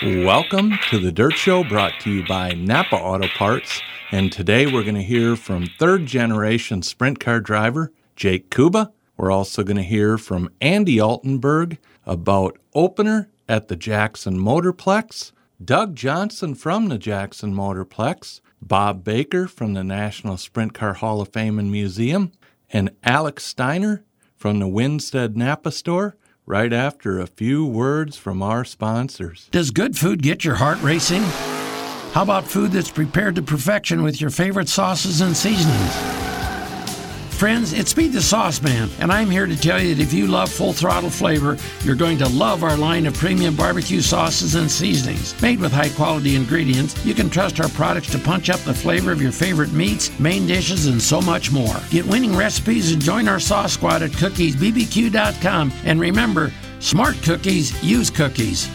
Welcome to the Dirt Show brought to you by Napa Auto Parts. And today we're going to hear from third generation sprint car driver Jake Kouba. We're also going to hear from Andy Altenburg about opener at the Jackson Motorplex, Doug Johnson from the Jackson Motorplex, Bob Baker from the National Sprint Car Hall of Fame and Museum, and Alex Steiner from the Winsted Napa store right after a few words from our sponsors. Does good food get your heart racing? How about food that's prepared to perfection with your favorite sauces and seasonings? Friends, it's me, the Sauce Man, and I'm here to tell you that if you love full throttle flavor, you're going to love our line of premium barbecue sauces and seasonings. Made with high quality ingredients, you can trust our products to punch up the flavor of your favorite meats, main dishes, and so much more. Get winning recipes and join our sauce squad at cookiesbbq.com. And remember, smart cookies use cookies.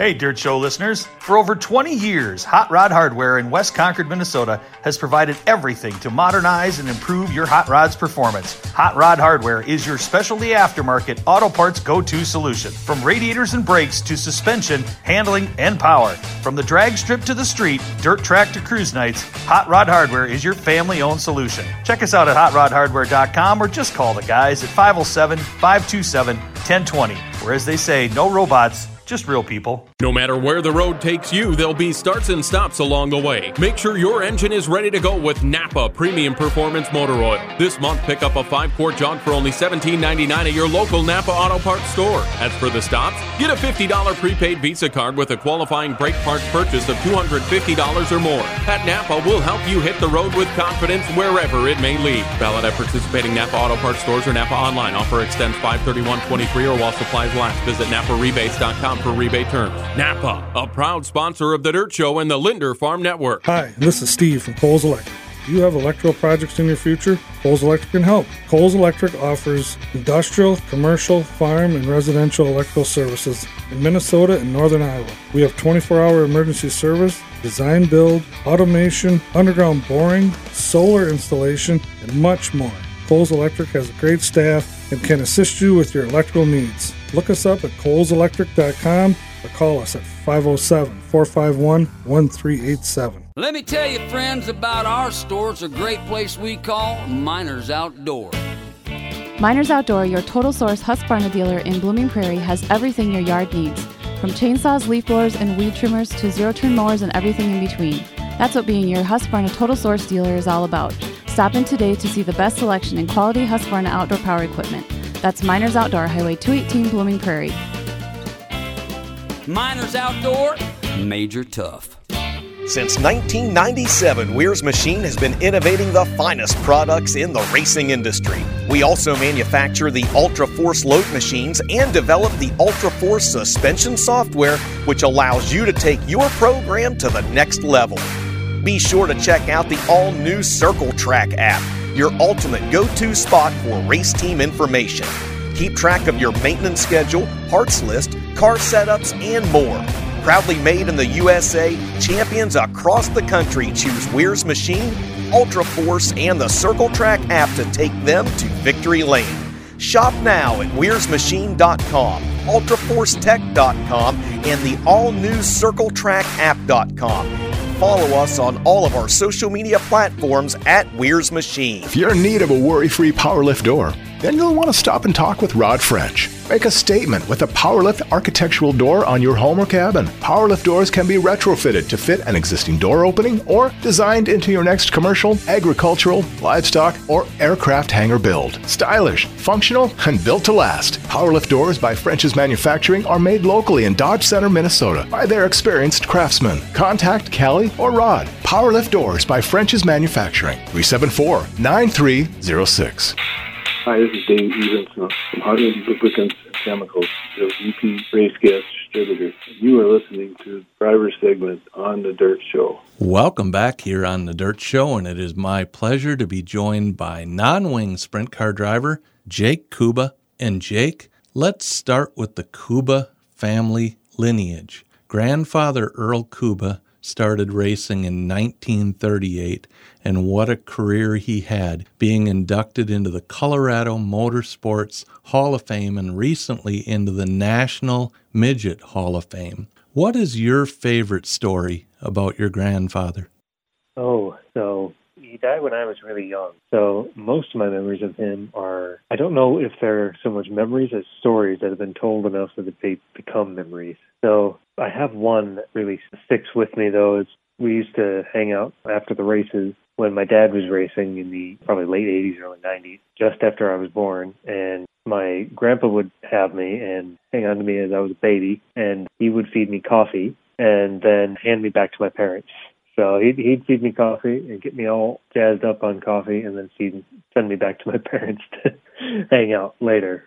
Hey, Dirt Show listeners. For over 20 years, Hot Rod Hardware in West Concord, Minnesota has provided everything to modernize and improve your hot rod's performance. Hot Rod Hardware is your specialty aftermarket auto parts go to solution. From radiators and brakes to suspension, handling, and power. From the drag strip to the street, dirt track to cruise nights, Hot Rod Hardware is your family owned solution. Check us out at hotrodhardware.com or just call the guys at 507 527 1020. Where, as they say, no robots just real people. No matter where the road takes you, there'll be starts and stops along the way. Make sure your engine is ready to go with Napa Premium Performance Motor Oil. This month, pick up a 5 quart jug for only $17.99 at your local Napa Auto Parts store. As for the stops, get a $50 prepaid Visa card with a qualifying brake parts purchase of $250 or more. At Napa, we'll help you hit the road with confidence wherever it may lead. Valid at participating Napa Auto Parts stores or Napa online. Offer extends 531.23 or while supplies last. Visit NapaRebates.com for rebate terms. Napa, a proud sponsor of The Dirt Show and the Linder Farm Network. Hi, this is Steve from Coles Electric. Do you have electrical projects in your future? Coles Electric can help. Coles Electric offers industrial, commercial, farm, and residential electrical services in Minnesota and northern Iowa. We have 24 hour emergency service, design build, automation, underground boring, solar installation, and much more. Coles Electric has a great staff and can assist you with your electrical needs. Look us up at coleselectric.com or call us at 507 451 1387. Let me tell you, friends, about our store. It's a great place we call Miners Outdoor. Miners Outdoor, your total source Husqvarna dealer in Blooming Prairie, has everything your yard needs. From chainsaws, leaf blowers, and weed trimmers to zero turn mowers and everything in between. That's what being your Husqvarna Total Source dealer is all about. Stop in today to see the best selection in quality Husqvarna outdoor power equipment. That's Miners Outdoor, Highway 218, Blooming Prairie. Miners Outdoor, Major Tough. Since 1997, Wehrs Machine has been innovating the finest products in the racing industry. We also manufacture the Ultra Force load machines and develop the Ultra Force suspension software, which allows you to take your program to the next level. Be sure to check out the all new Circle Track app, your ultimate go to spot for race team information. Keep track of your maintenance schedule, parts list, car setups, and more. Proudly made in the USA, champions across the country choose Wehrs Machine, Ultra Force, and the Circle Track app to take them to victory lane. Shop now at WehrsMachine.com, UltraForceTech.com, and the all new CircleTrackApp.com. Follow us on all of our social media platforms at Wehrs Machine. If you're in need of a worry free power lift door, then you'll want to stop and talk with Rod French. Make a statement with a Powerlift architectural door on your home or cabin. Powerlift doors can be retrofitted to fit an existing door opening or designed into your next commercial, agricultural, livestock, or aircraft hangar build. Stylish, functional, and built to last. Powerlift doors by French's Manufacturing are made locally in Dodge Center, Minnesota by their experienced craftsmen. Contact Callie or Rod. Powerlift doors by French's Manufacturing. 374 9306. Hi, this is Dave Evenson from Heartland Lubricants and Chemicals, the VP Race Gas Distributor. You are listening to Driver Segment on The Dirt Show. Welcome back here on The Dirt Show, and it is my pleasure to be joined by non wing sprint car driver Jake Kouba. And Jake, let's start with the Kouba family lineage. Grandfather Earl Kouba started racing in 1938, and what a career he had, being inducted into the Colorado Motorsports Hall of Fame and recently into the National Midget Hall of Fame. What is your favorite story about your grandfather? Oh, so he died when I was really young. So most of my memories of him are, I don't know if they're so much memories as stories that have been told enough so that they become memories. So I have one that really sticks with me though. It's, we used to hang out after the races when my dad was racing in the probably late 80s, early 90s, just after I was born. And my grandpa would have me and hang on to me as I was a baby, and he would feed me coffee and then hand me back to my parents. So he'd, he'd feed me coffee and get me all jazzed up on coffee, and then feed, send me back to my parents to hang out later.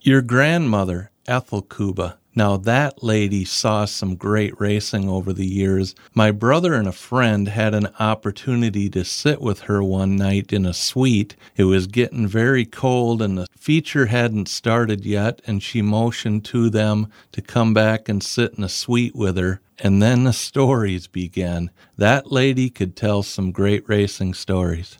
Your grandmother, Ethel Kouba, now, that lady saw some great racing over the years. My brother and a friend had an opportunity to sit with her one night in a suite. It was getting very cold and the feature hadn't started yet, and she motioned to them to come back and sit in a suite with her. And then the stories began. That lady could tell some great racing stories.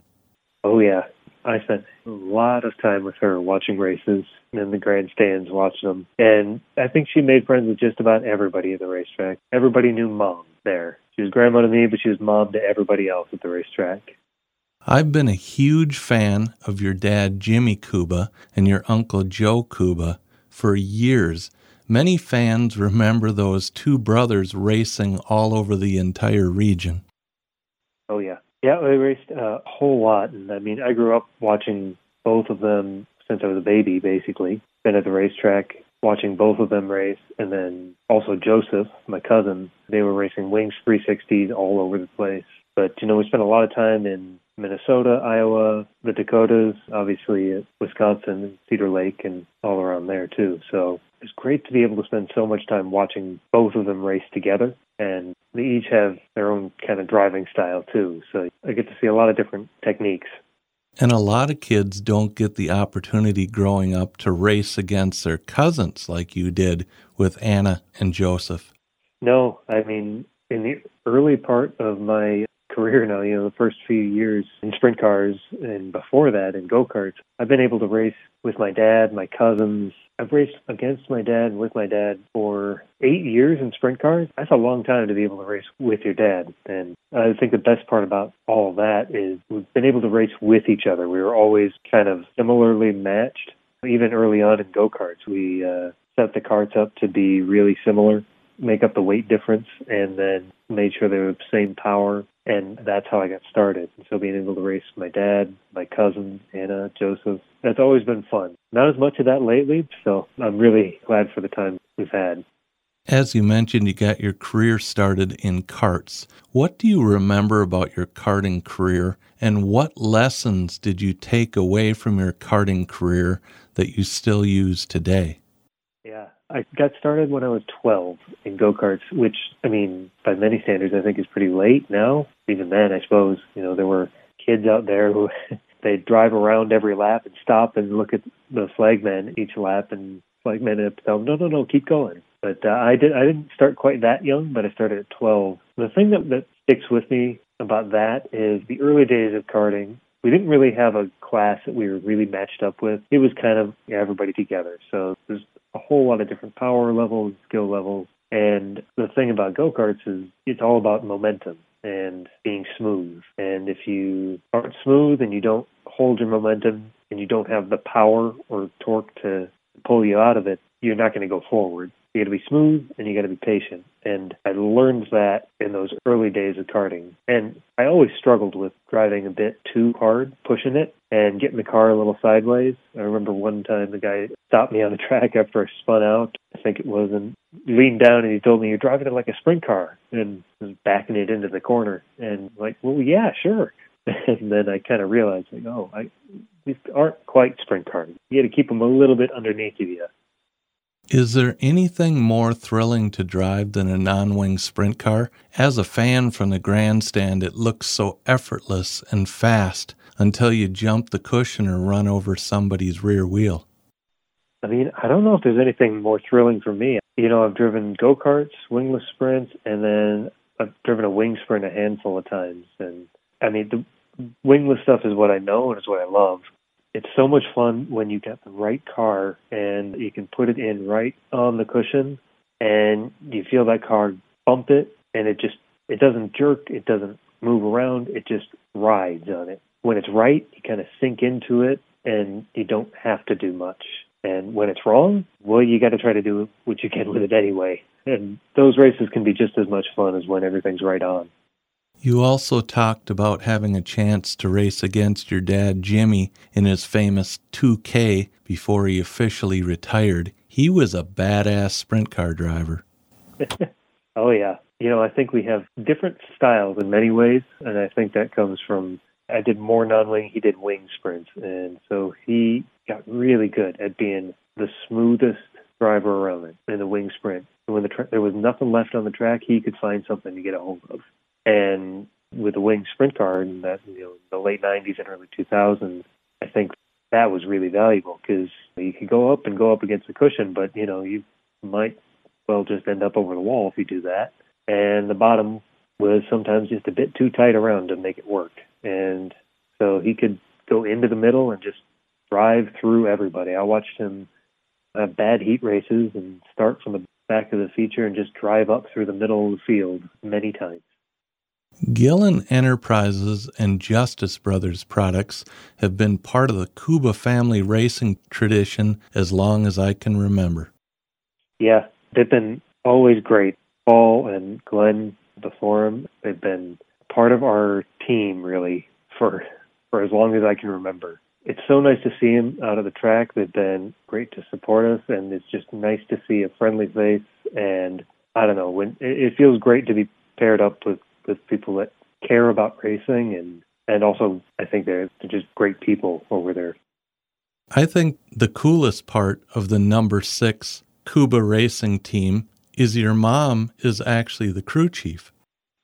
Oh, yeah. I spent a lot of time with her watching races in the grandstands watching them. And I think she made friends with just about everybody at the racetrack. Everybody knew mom there. She was grandma to me, but she was mom to everybody else at the racetrack. I've been a huge fan of your dad, Jimmy Kouba, and your uncle, Joe Kouba, for years. Many fans remember those two brothers racing all over the entire region. Oh, yeah. Yeah, they raced a whole lot. And I mean, I grew up watching both of them since I was a baby, basically. Been at the racetrack watching both of them race, and then also Joseph, my cousin. They were racing wings 360s all over the place. But you know, we spent a lot of time in Minnesota, Iowa, the Dakotas, obviously Wisconsin, Cedar Lake, and all around there too. So it's great to be able to spend so much time watching both of them race together. And they each have their own kind of driving style too. So I get to see a lot of different techniques. And a lot of kids don't get the opportunity growing up to race against their cousins like you did with Anna and Joseph. No, I mean, in the early part of my career now, you know, the first few years in sprint cars and before that in go karts, I've been able to race with my dad, my cousins. I've raced against my dad with my dad for eight years in sprint cars. That's a long time to be able to race with your dad. And I think the best part about all that is we've been able to race with each other. We were always kind of similarly matched. Even early on in go karts, we uh, set the karts up to be really similar make up the weight difference and then made sure they were the same power. And that's how I got started. So being able to race my dad, my cousin, Anna, Joseph, that's always been fun. Not as much of that lately, so I'm really glad for the time we've had. As you mentioned, you got your career started in karts. What do you remember about your karting career, and what lessons did you take away from your karting career that you still use today? Yeah, I got started when I was 12 in go karts, which, I mean, by many standards, I think is pretty late now. Even then, I suppose, you know, there were kids out there who they'd drive around every lap and stop and look at the flagman each lap, and flagman would tell them, no, no, no, keep going. But uh, I did. I didn't start quite that young, but I started at 12. The thing that that sticks with me about that is the early days of karting. We didn't really have a class that we were really matched up with. It was kind of everybody together. So there's a whole lot of different power levels, skill levels. And the thing about go karts is it's all about momentum and being smooth. And if you aren't smooth and you don't hold your momentum and you don't have the power or torque to pull you out of it, you're not going to go forward. You got to be smooth and you got to be patient. And I learned that in those early days of karting. And I always struggled with driving a bit too hard, pushing it, and getting the car a little sideways. I remember one time the guy stopped me on the track after I spun out. I think it was, and leaned down and he told me, "You're driving it like a sprint car," and was backing it into the corner. And like, well, yeah, sure. and then I kind of realized, like, oh, I these aren't quite sprint cars. You got to keep them a little bit underneath of you. Is there anything more thrilling to drive than a non wing sprint car? As a fan from the grandstand, it looks so effortless and fast until you jump the cushion or run over somebody's rear wheel. I mean, I don't know if there's anything more thrilling for me. You know, I've driven go karts, wingless sprints, and then I've driven a wing sprint a handful of times. And I mean, the wingless stuff is what I know and it's what I love it's so much fun when you get the right car and you can put it in right on the cushion and you feel that car bump it, and it just it doesn't jerk, it doesn't move around, it just rides on it. When it's right, you kind of sink into it, and you don't have to do much. And when it's wrong, well, you got to try to do what you can with it anyway. And those races can be just as much fun as when everything's right on. You also talked about having a chance to race against your dad, Jimmy, in his famous 2K before he officially retired. He was a badass sprint car driver. oh, yeah. You know, I think we have different styles in many ways, and I think that comes from I did more non-wing, he did wing sprints, and so he got really good at being the smoothest driver around in the wing sprint. And when the tra- there was nothing left on the track, he could find something to get a hold of. And with the wing sprint car in that you know the late 90s and early 2000s, I think that was really valuable because you could go up and go up against the cushion, but you know you might well just end up over the wall if you do that. And the bottom was sometimes just a bit too tight around to make it work. And so he could go into the middle and just drive through everybody. I watched him have bad heat races and start from the back of the feature and just drive up through the middle of the field many times. Gillen Enterprises and Justice Brothers products have been part of the Kouba family racing tradition as long as I can remember. Yeah, they've been always great. Paul and Glenn before them, they've been part of our team really for for as long as I can remember. It's so nice to see them out of the track. They've been great to support us, and it's just nice to see a friendly face. And I don't know when it feels great to be paired up with with people that care about racing, and and also I think they're, they're just great people over there. I think the coolest part of the number six Kouba racing team is your mom is actually the crew chief.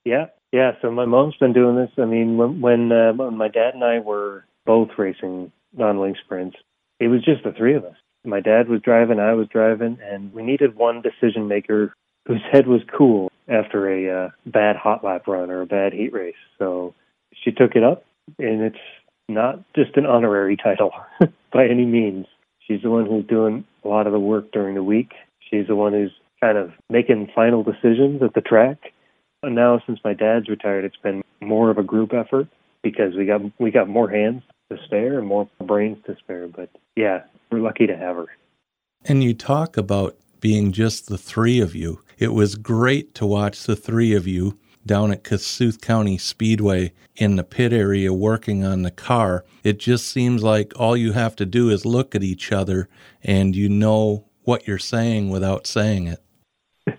Yeah, yeah, so my mom's been doing this. I mean, when when, uh, when my dad and I were both racing non-wing sprints, it was just the three of us. My dad was driving, I was driving, and we needed one decision maker whose head was cool after a uh, bad hot lap run or a bad heat race. So she took it up, and it's not just an honorary title by any means. She's the one who's doing a lot of the work during the week. She's the one who's kind of making final decisions at the track and now, since my dad's retired, it's been more of a group effort because we got we got more hands to spare and more brains to spare. But yeah, we're lucky to have her. And you talk about being just the three of you. It was great to watch the three of you down at Kossuth County Speedway in the pit area working on the car. It just seems like all you have to do is look at each other and you know what you're saying without saying it.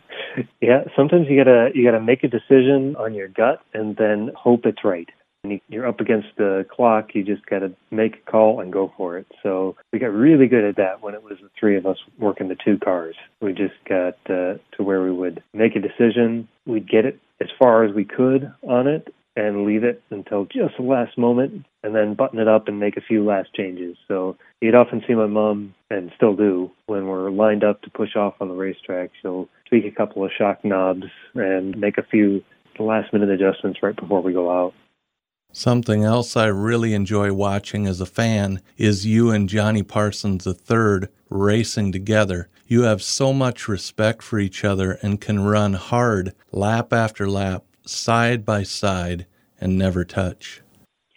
Yeah, sometimes you gotta you gotta make a decision on your gut and then hope it's right. And you're up against the clock. You just gotta make a call and go for it. So we got really good at that when it was the three of us working the two cars. We just got uh, to where we would make a decision. We'd get it as far as we could on it, and leave it until just the last moment and then button it up and make a few last changes. So you'd often see my mom, and still do, when we're lined up to push off on the racetrack, she'll tweak a couple of shock knobs and make a few last minute adjustments right before we go out. Something else I really enjoy watching as a fan is you and Johnny Parsons III racing together. You have so much respect for each other and can run hard lap after lap side by side and never touch.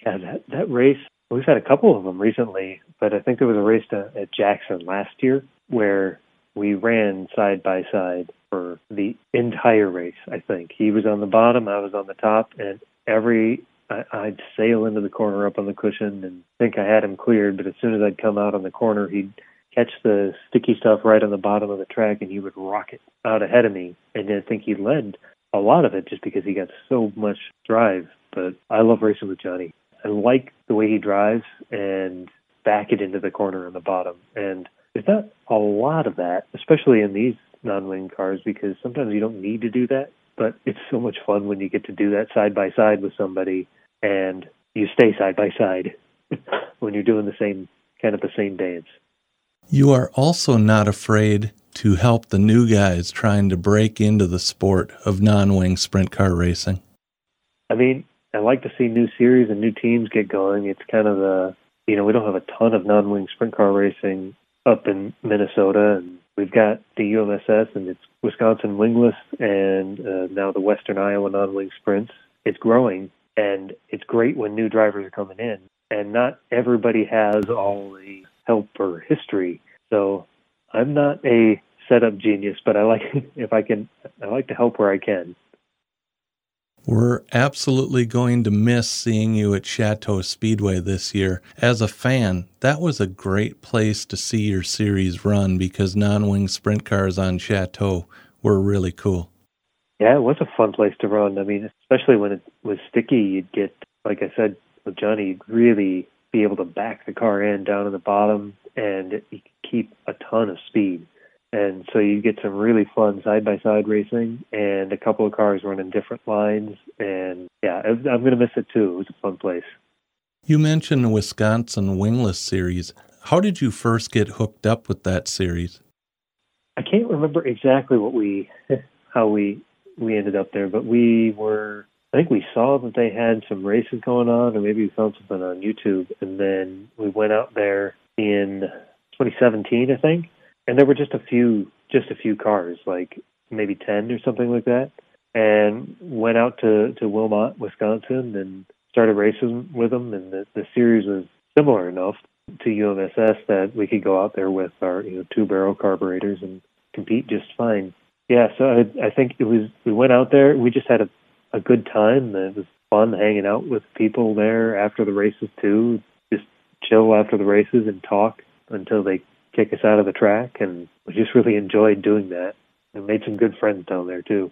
Yeah, that that race. We've had a couple of them recently, but I think there was a race to, at Jackson last year where we ran side by side for the entire race. I think he was on the bottom, I was on the top, and every I, I'd sail into the corner up on the cushion and think I had him cleared, but as soon as I'd come out on the corner, he'd catch the sticky stuff right on the bottom of the track and he would rocket out ahead of me. And I think he led a lot of it just because he got so much drive. But I love racing with Johnny. I like the way he drives and back it into the corner on the bottom. And there's not a lot of that, especially in these non-wing cars, because sometimes you don't need to do that. But it's so much fun when you get to do that side by side with somebody and you stay side by side when you're doing the same kind of the same dance. You are also not afraid to help the new guys trying to break into the sport of non wing sprint car racing? I mean, I like to see new series and new teams get going. It's kind of a, you know, we don't have a ton of non wing sprint car racing up in Minnesota, and we've got the UMSS and it's Wisconsin wingless and uh, now the Western Iowa non-wing sprints. It's growing and it's great when new drivers are coming in and not everybody has all the help or history. So I'm not a setup genius, but I like if I can I like to help where I can. We're absolutely going to miss seeing you at Chateau Speedway this year. As a fan, that was a great place to see your series run because non wing sprint cars on Chateau were really cool. Yeah, it was a fun place to run. I mean, especially when it was sticky, you'd get, like I said with Johnny, you'd really be able to back the car in down in the bottom and you could keep a ton of speed. And so you get some really fun side by side racing and a couple of cars running different lines and yeah i'm going to miss it too. It was a fun place. You mentioned the wisconsin wingless series. How did you first get hooked up with that series? I can't remember exactly what we how we we ended up there but we were i think we saw that they had some races going on or maybe we found something on youtube and then we went out there in 2017 i think and there were just a few just a few cars, like maybe ten or something like that, and went out to to Wilmot, Wisconsin, and started racing with them. And the the series was similar enough to UMSS that we could go out there with our you know two barrel carburetors and compete just fine. Yeah, so I, I think it was we went out there. We just had a a good time. It was fun hanging out with people there after the races too. Just chill after the races and talk until they kick us out of the track, and we just really enjoyed doing that and made some good friends down there too.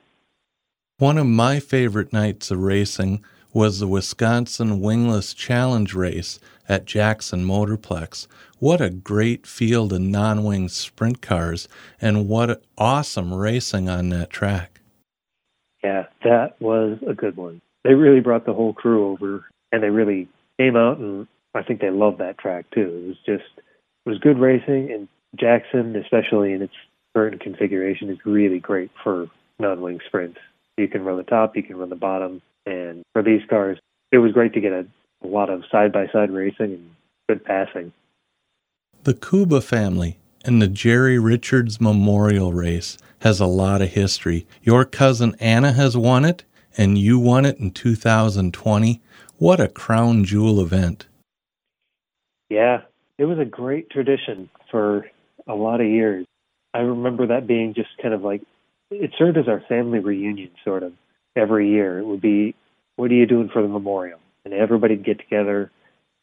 One of my favorite nights of racing was the Wisconsin Wingless Challenge race at Jackson Motorplex. What a great field of non wing sprint cars, and what awesome racing on that track. Yeah, that was a good one. They really brought the whole crew over, and they really came out, and I think they loved that track too. It was just it was good racing, and Jackson, especially in its current configuration, is really great for non-wing sprints. You can run the top, you can run the bottom, and for these cars, it was great to get a, a lot of side-by-side racing and good passing. The Kouba family and the Jerry Richards Memorial Race has a lot of history. Your cousin Anna has won it, and you won it in 2020. What a crown jewel event! Yeah, it was a great tradition for a lot of years. I remember that being just kind of like it served as our family reunion sort of every year. It would be what are you doing for the memorial? And everybody'd get together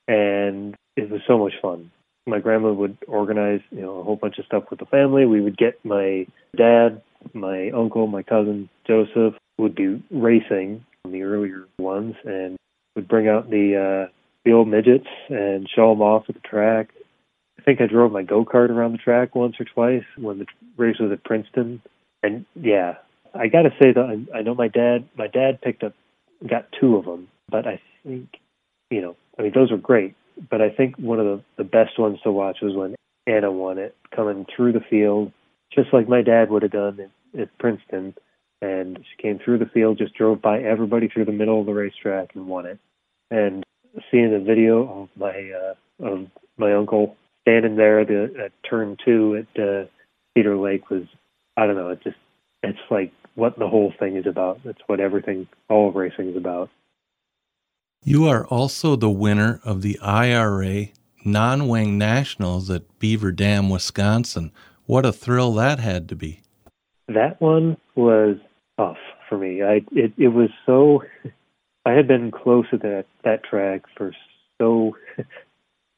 and it was so much fun. My grandma would organize, you know, a whole bunch of stuff with the family. We would get my dad, my uncle, my cousin Joseph would be racing on the earlier ones and would bring out the uh the old midgets and show them off at the track. I think I drove my go kart around the track once or twice when the race was at Princeton. And yeah, I got to say that I, I know my dad. My dad picked up, got two of them, but I think, you know, I mean those were great. But I think one of the the best ones to watch was when Anna won it, coming through the field, just like my dad would have done at, at Princeton. And she came through the field, just drove by everybody through the middle of the racetrack and won it. And seeing the video of my uh, of my uncle standing there at, at turn two at uh, Cedar Lake was I don't know. It just it's like what the whole thing is about. It's what everything all racing is about. You are also the winner of the IRA Non Wing Nationals at Beaver Dam, Wisconsin. What a thrill that had to be. That one was tough for me. I it it was so I had been close to that that track for so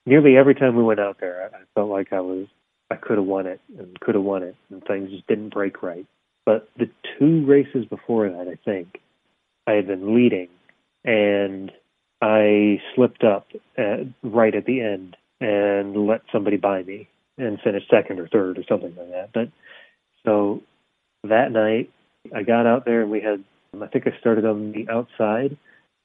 nearly every time we went out there. I, I felt like I was I could have won it and could have won it, and things just didn't break right. But the two races before that, I think I had been leading, and I slipped up at, right at the end and let somebody by me and finished second or third or something like that. But so that night, I got out there and we had I think I started on the outside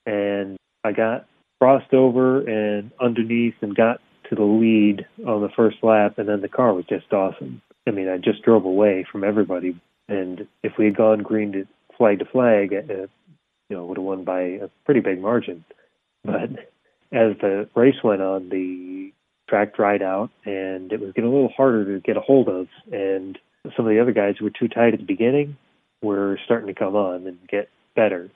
and I got crossed over and underneath and got to the lead on the first lap, and then the car was just awesome. I mean, I just drove away from everybody, and if we had gone green to flag to flag, uh, you know, would have won by a pretty big margin. But as the race went on, the track dried out, and it was getting a little harder to get a hold of. And some of the other guys who were too tight at the beginning were starting to come on and get better.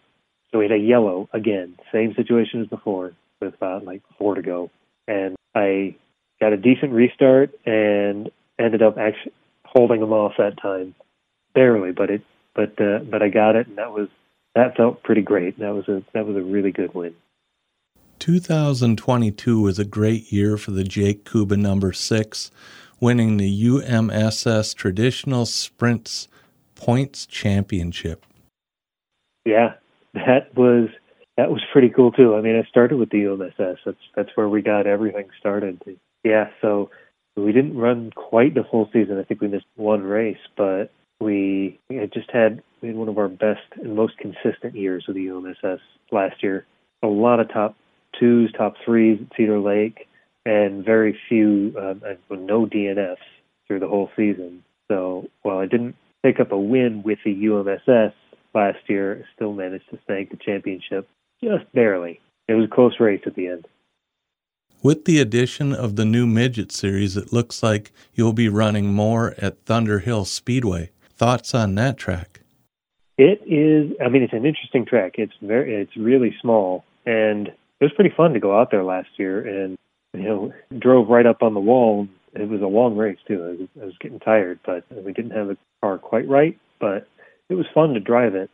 So we had a yellow again, same situation as before, with about like four to go, and I got a decent restart and ended up actually holding them off that time, barely, but it, but uh, but I got it, and that was that felt pretty great. That was a that was a really good win. 2022 was a great year for the Jake Kouba number six, winning the UMSS Traditional Sprints Points Championship. Yeah, that was that was pretty cool too. I mean, I started with the UMSS. That's that's where we got everything started. Yeah, so we didn't run quite the full season. I think we missed one race, but we had just had we had one of our best and most consistent years with the UMSS last year. A lot of top twos, top threes at Cedar Lake, and very few, uh, no DNFs through the whole season. So while I didn't pick up a win with the UMSS last year, I still managed to snag the championship just barely. It was a close race at the end. With the addition of the new midget series, it looks like you'll be running more at Thunder Hill Speedway. Thoughts on that track? It is. I mean, it's an interesting track. It's very. It's really small, and it was pretty fun to go out there last year. And you know, drove right up on the wall. It was a long race too. I was, I was getting tired, but we didn't have the car quite right. But it was fun to drive it.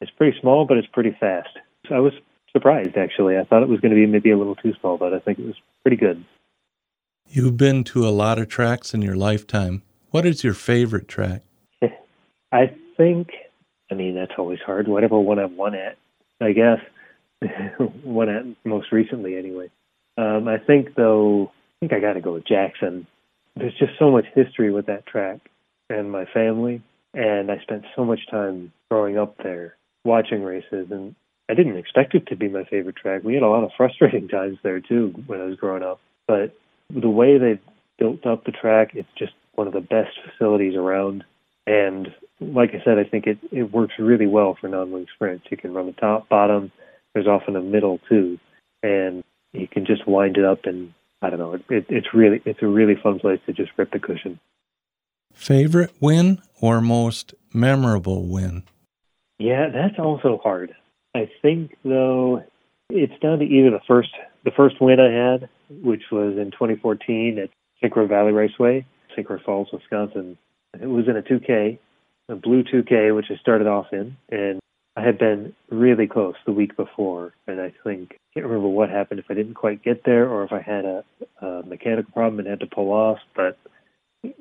It's pretty small, but it's pretty fast. So I was surprised actually. I thought it was going to be maybe a little too small, but I think it was pretty good. You've been to a lot of tracks in your lifetime. What is your favorite track? I think, I mean, that's always hard. Whatever one I've won at, I guess. won at most recently, anyway. Um, I think, though, I think I got to go with Jackson. There's just so much history with that track and my family, and I spent so much time growing up there watching races, and I didn't expect it to be my favorite track. We had a lot of frustrating times there too when I was growing up. But the way they built up the track, it's just one of the best facilities around. And like I said, I think it, it works really well for non-wing sprints. You can run the top, bottom. There's often a middle too, and you can just wind it up. And I don't know, it, it, it's really it's a really fun place to just rip the cushion. Favorite win or most memorable win? Yeah, that's also hard. I think though it's down to either the first the first win I had, which was in 2014 at Syncro Valley Raceway, Syncro Falls, Wisconsin. It was in a 2K, a blue 2K, which I started off in, and I had been really close the week before, and I think I can't remember what happened if I didn't quite get there or if I had a, a mechanical problem and had to pull off. But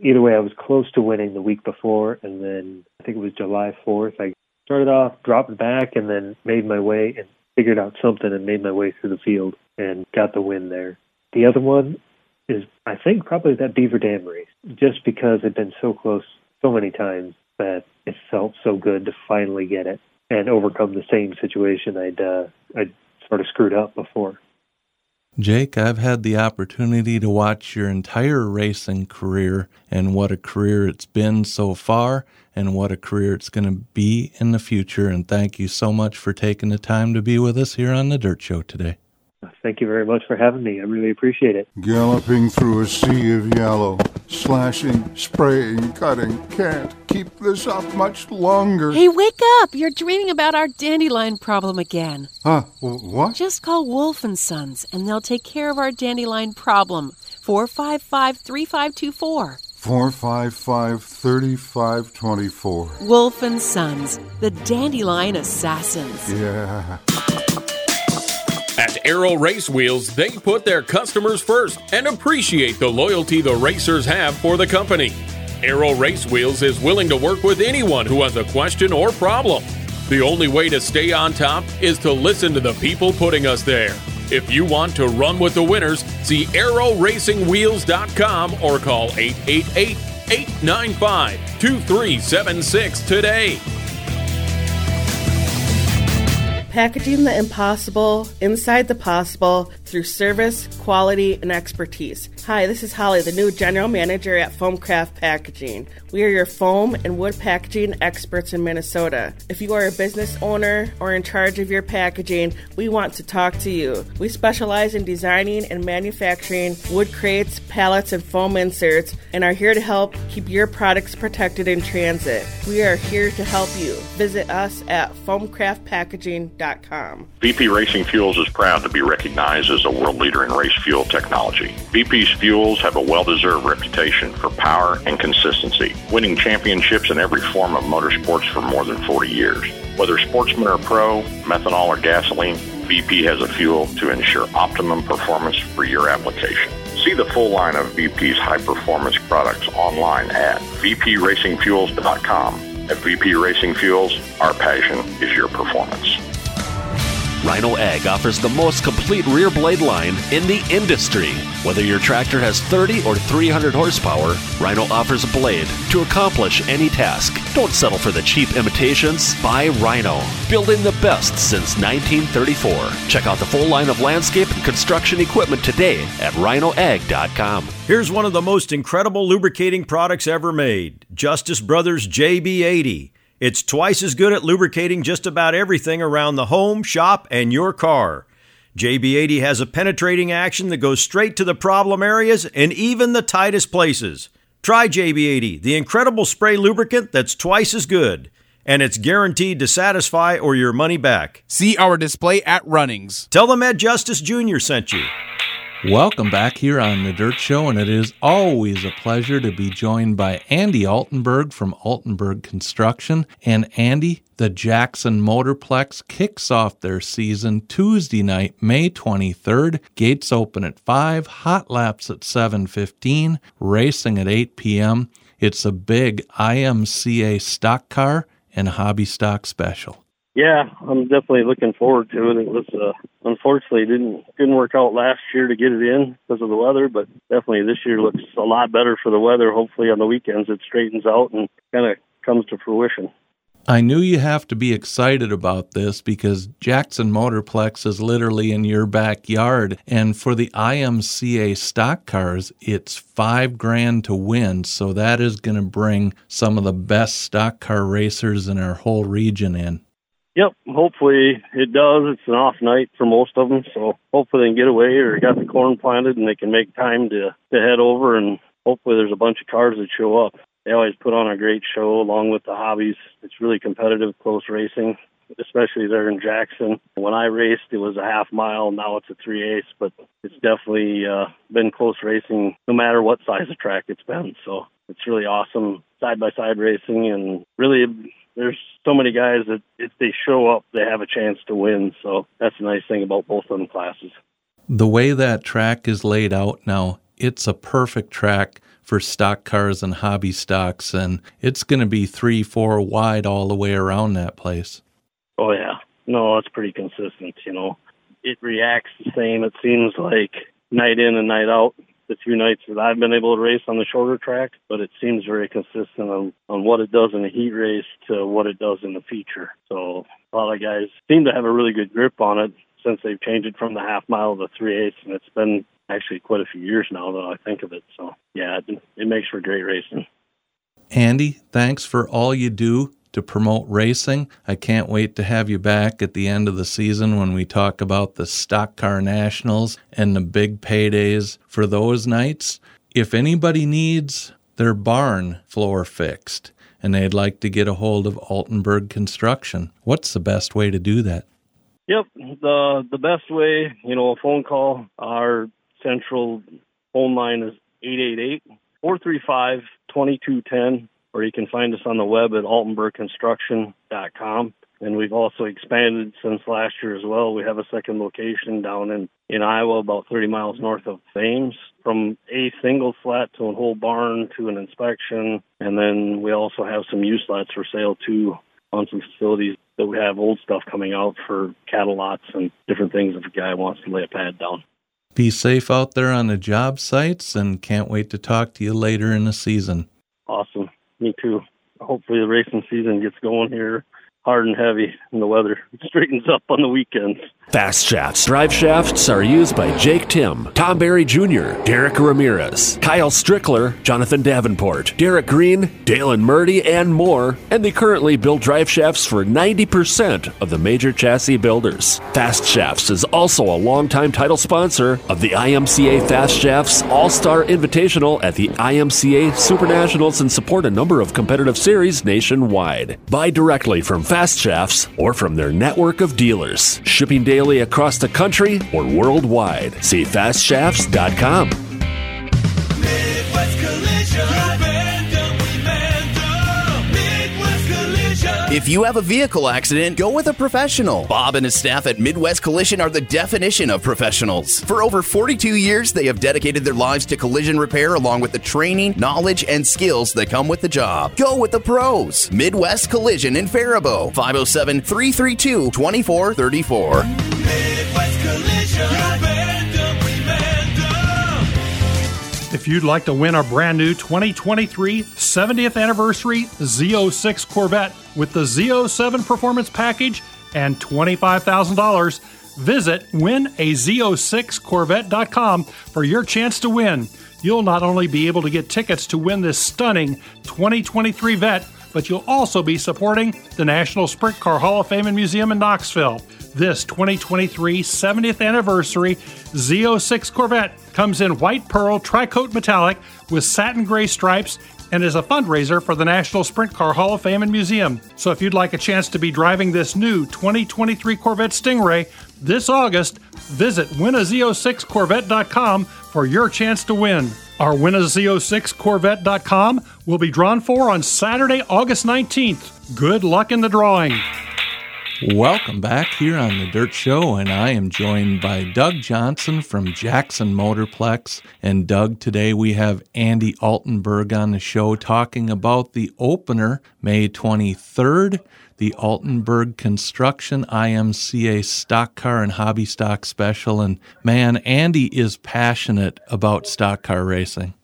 either way, I was close to winning the week before, and then I think it was July 4th. I started off, dropped back, and then made my way and figured out something and made my way through the field and got the win there. The other one is, I think, probably that Beaver Dam race, just because it'd been so close so many times that it felt so good to finally get it and overcome the same situation I'd uh, I'd sort of screwed up before. Jake, I've had the opportunity to watch your entire racing career and what a career it's been so far and what a career it's going to be in the future. And thank you so much for taking the time to be with us here on the Dirt Show today. Thank you very much for having me. I really appreciate it. Galloping through a sea of yellow, slashing, spraying, cutting. Can't keep this up much longer. Hey, wake up! You're dreaming about our dandelion problem again. Huh? What? Just call Wolf and Sons, and they'll take care of our dandelion problem. 455 3524. 455 3524. Wolf and Sons, the dandelion assassins. Yeah. At Arrow Race Wheels, they put their customers first and appreciate the loyalty the racers have for the company. Arrow Race Wheels is willing to work with anyone who has a question or problem. The only way to stay on top is to listen to the people putting us there. If you want to run with the winners, see arrowracingwheels.com or call 888 895 2376 today. Packaging the impossible inside the possible through service, quality, and expertise. Hi, this is Holly, the new general manager at Foamcraft Packaging. We are your foam and wood packaging experts in Minnesota. If you are a business owner or in charge of your packaging, we want to talk to you. We specialize in designing and manufacturing wood crates, pallets, and foam inserts and are here to help keep your products protected in transit. We are here to help you. Visit us at foamcraftpackaging.com. VP Racing Fuels is proud to be recognized as a world leader in race fuel technology. VP's fuels have a well deserved reputation for power and consistency, winning championships in every form of motorsports for more than 40 years. Whether sportsman or pro, methanol or gasoline, VP has a fuel to ensure optimum performance for your application. See the full line of VP's high performance products online at vpracingfuels.com. At VP Racing Fuels, our passion is your performance. Rhino Ag offers the most complete rear blade line in the industry. Whether your tractor has 30 or 300 horsepower, Rhino offers a blade to accomplish any task. Don't settle for the cheap imitations. Buy Rhino, building the best since 1934. Check out the full line of landscape and construction equipment today at rhinoag.com. Here's one of the most incredible lubricating products ever made Justice Brothers JB80. It's twice as good at lubricating just about everything around the home, shop, and your car. JB80 has a penetrating action that goes straight to the problem areas and even the tightest places. Try JB80, the incredible spray lubricant that's twice as good. And it's guaranteed to satisfy or your money back. See our display at Runnings. Tell them Ed Justice Jr. sent you. Welcome back here on The Dirt Show, and it is always a pleasure to be joined by Andy Altenburg from Altenburg Construction. And Andy, the Jackson Motorplex kicks off their season Tuesday night, May 23rd. Gates open at 5, hot laps at 7:15, racing at 8 p.m. It's a big IMCA stock car and hobby stock special. Yeah, I'm definitely looking forward to it. It was uh, unfortunately didn't didn't work out last year to get it in because of the weather, but definitely this year looks a lot better for the weather. Hopefully on the weekends it straightens out and kind of comes to fruition. I knew you have to be excited about this because Jackson Motorplex is literally in your backyard. And for the IMCA stock cars, it's five grand to win. So that is going to bring some of the best stock car racers in our whole region in. Yep, hopefully it does. It's an off night for most of them, so hopefully they can get away or got the corn planted and they can make time to to head over and hopefully there's a bunch of cars that show up. They always put on a great show along with the hobbies. It's really competitive, close racing, especially there in Jackson. When I raced, it was a half mile. Now it's a three eighths, but it's definitely uh, been close racing no matter what size of track it's been. So it's really awesome side by side racing and really there's so many guys that if they show up, they have a chance to win. So that's a nice thing about both of them classes. The way that track is laid out now, it's a perfect track for stock cars and hobby stocks, and it's going to be three, four wide all the way around that place. Oh yeah, no, it's pretty consistent. You know, it reacts the same. It seems like night in and night out the few nights that I've been able to race on the shorter track, but it seems very consistent on, on what it does in a heat race to what it does in the feature. So a lot of guys seem to have a really good grip on it since they've changed it from the half mile to three eighths, and it's been actually quite a few years now that I think of it. So yeah, it, it makes for great racing. Andy, thanks for all you do to promote racing. I can't wait to have you back at the end of the season when we talk about the Stock Car Nationals and the big paydays for those nights. If anybody needs their barn floor fixed and they'd like to get a hold of Altenburg Construction, what's the best way to do that? Yep, the the best way, you know, a phone call. Our central phone line is 888 435 2210 or you can find us on the web at altenburgconstruction.com. And we've also expanded since last year as well. We have a second location down in, in Iowa, about 30 miles north of Ames, from a single flat to a whole barn to an inspection. And then we also have some U lots for sale too on some facilities that we have old stuff coming out for cattle lots and different things if a guy wants to lay a pad down. Be safe out there on the job sites and can't wait to talk to you later in the season. Awesome me too. Hopefully the racing season gets going here hard and heavy, and the weather straightens up on the weekends. Fast shafts. Drive shafts are used by Jake Timm, Tom Berry Jr., Derek Ramirez, Kyle Strickler, Jonathan Davenport, Derek Green, Dalen Murdy, and more. And they currently build drive shafts for 90% of the major chassis builders. Fast Shafts is also a longtime title sponsor of the IMCA Fast Shafts All Star Invitational at the IMCA Super Nationals and support a number of competitive series nationwide. Buy directly from Fast Shafts or from their network of dealers. Shipping daily across the country or worldwide. See fastshafts.com. If you have a vehicle accident, go with a professional. Bob and his staff at Midwest Collision are the definition of professionals. For over 42 years, they have dedicated their lives to collision repair along with the training, knowledge, and skills that come with the job. Go with the pros. Midwest Collision in Faribault, 507 332 2434. If you'd like to win a brand new 2023 70th anniversary Z06 Corvette with the Z07 Performance Package and $25,000, visit winaz06corvette.com for your chance to win. You'll not only be able to get tickets to win this stunning 2023 Vet, but you'll also be supporting the National Sprint Car Hall of Fame and Museum in Knoxville. This 2023 70th anniversary Z06 Corvette comes in white pearl tricoat metallic with satin gray stripes and is a fundraiser for the National Sprint Car Hall of Fame and Museum. So if you'd like a chance to be driving this new 2023 Corvette Stingray this August, visit winaz06corvette.com for your chance to win. Our winaz06corvette.com will be drawn for on Saturday, August 19th. Good luck in the drawing. Welcome back here on the Dirt Show, and I am joined by Doug Johnson from Jackson Motorplex. And Doug, today we have Andy Altenburg on the show talking about the opener May 23rd, the Altenburg Construction IMCA Stock Car and Hobby Stock Special. And man, Andy is passionate about stock car racing.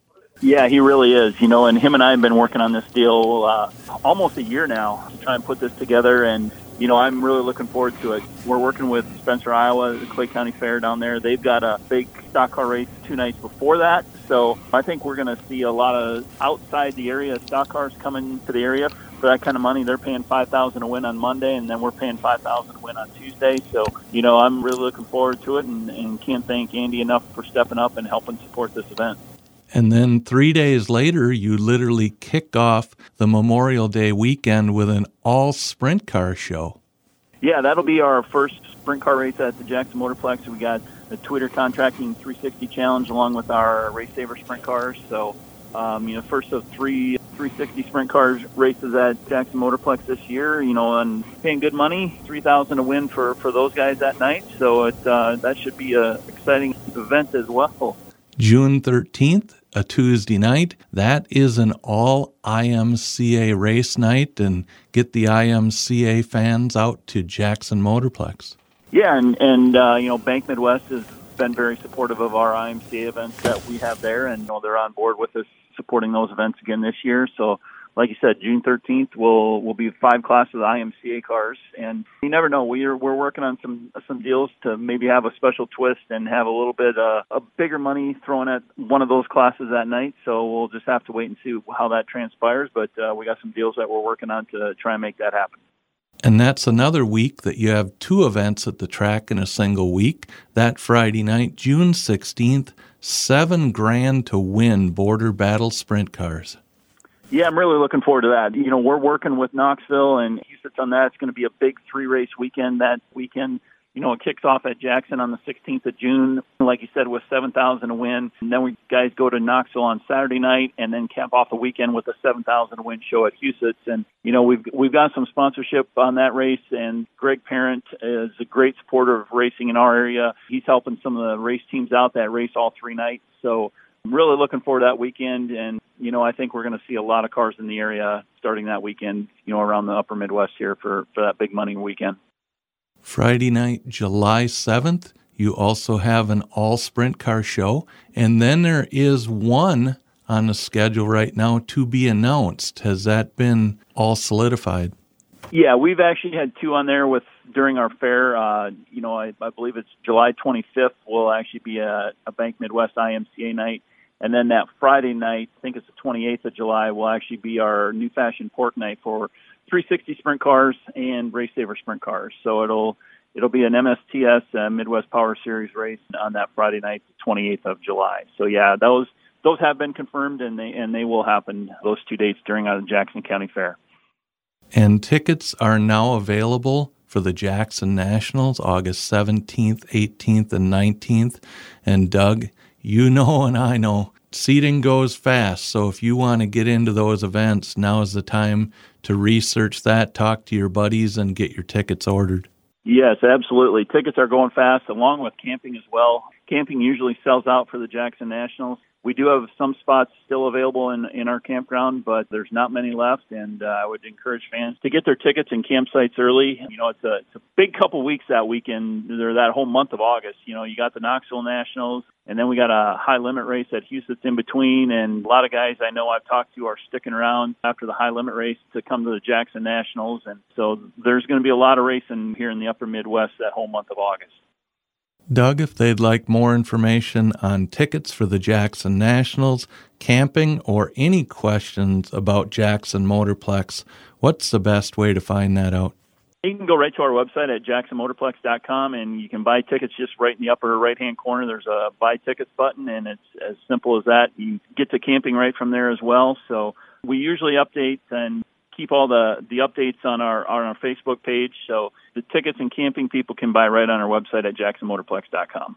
Yeah, he really is. You know, and him and I have been working on this deal uh, almost a year now to try and put this together. And you know, I'm really looking forward to it. We're working with Spencer, Iowa, the Clay County Fair down there. They've got a big stock car race two nights before that. So I think we're going to see a lot of outside the area stock cars coming to the area for that kind of money. They're paying five thousand a win on Monday, and then we're paying five thousand a win on Tuesday. So you know, I'm really looking forward to it, and, and can't thank Andy enough for stepping up and helping support this event. And then three days later, you literally kick off the Memorial Day weekend with an all sprint car show. Yeah, that'll be our first sprint car race at the Jackson Motorplex. We got the Twitter Contracting 360 Challenge along with our Race Saver sprint cars. So, um, you know, first of three 360 sprint cars races at Jackson Motorplex this year. You know, and paying good money, three thousand a win for for those guys that night. So it uh, that should be a exciting event as well. June 13th, a Tuesday night. That is an all IMCA race night and get the IMCA fans out to Jackson Motorplex. Yeah, and, and uh, you know, Bank Midwest has been very supportive of our IMCA events that we have there, and you know, they're on board with us supporting those events again this year. So like you said, June 13th will will be five classes of IMCA cars, and you never know. We're we're working on some some deals to maybe have a special twist and have a little bit uh, a bigger money thrown at one of those classes that night. So we'll just have to wait and see how that transpires. But uh, we got some deals that we're working on to try and make that happen. And that's another week that you have two events at the track in a single week. That Friday night, June 16th, seven grand to win border battle sprint cars. Yeah, I'm really looking forward to that. You know, we're working with Knoxville and he sits on that. It's going to be a big three race weekend that weekend. You know, it kicks off at Jackson on the 16th of June, like you said, with 7,000 a win. And then we guys go to Knoxville on Saturday night and then cap off the weekend with a 7,000 win show at Huset's. And, you know, we've, we've got some sponsorship on that race and Greg Parent is a great supporter of racing in our area. He's helping some of the race teams out that race all three nights. So I'm really looking forward to that weekend and you know, I think we're going to see a lot of cars in the area starting that weekend, you know, around the upper Midwest here for, for that big money weekend. Friday night, July 7th, you also have an all sprint car show. And then there is one on the schedule right now to be announced. Has that been all solidified? Yeah, we've actually had two on there with during our fair. Uh, you know, I, I believe it's July 25th will actually be a, a Bank Midwest IMCA night, and then that Friday night, I think it's the 28th of July, will actually be our new fashion pork night for 360 sprint cars and race saver sprint cars. So it'll it'll be an MSTS uh, Midwest Power Series race on that Friday night, the 28th of July. So yeah, those those have been confirmed and they and they will happen those two dates during our Jackson County Fair. And tickets are now available for the Jackson Nationals August 17th, 18th, and 19th. And Doug, you know and I know seating goes fast. So if you want to get into those events, now is the time to research that, talk to your buddies, and get your tickets ordered. Yes, absolutely. Tickets are going fast, along with camping as well. Camping usually sells out for the Jackson Nationals we do have some spots still available in in our campground, but there's not many left. And uh, I would encourage fans to get their tickets and campsites early. You know, it's a it's a big couple weeks that weekend, or that whole month of August. You know, you got the Knoxville Nationals, and then we got a high limit race at Huset's in between. And a lot of guys I know I've talked to are sticking around after the high limit race to come to the Jackson Nationals. And so there's going to be a lot of racing here in the Upper Midwest that whole month of August. Doug, if they'd like more information on tickets for the Jackson Nationals, camping, or any questions about Jackson Motorplex, what's the best way to find that out? You can go right to our website at jacksonmotorplex.com and you can buy tickets just right in the upper right hand corner. There's a buy tickets button and it's as simple as that. You get to camping right from there as well. So we usually update and keep all the the updates on our on our Facebook page. So the tickets and camping people can buy right on our website at jacksonmotorplex.com.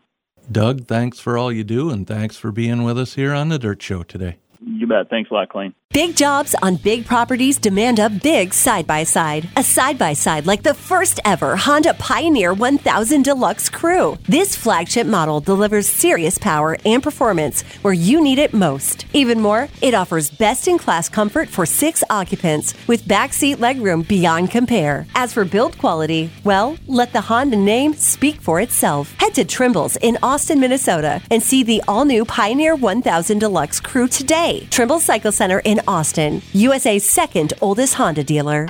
Doug, thanks for all you do, and thanks for being with us here on the Dirt Show today. You bet. Thanks a lot, Clayne. Big jobs on big properties demand a big side by side. A side by side like the first ever Honda Pioneer 1000 Deluxe Crew. This flagship model delivers serious power and performance where you need it most. Even more, it offers best in class comfort for six occupants with backseat legroom beyond compare. As for build quality, well, let the Honda name speak for itself. Head to Trimble's in Austin, Minnesota and see the all new Pioneer 1000 Deluxe Crew today. Trimble Cycle Center in Austin, USA's second oldest Honda dealer.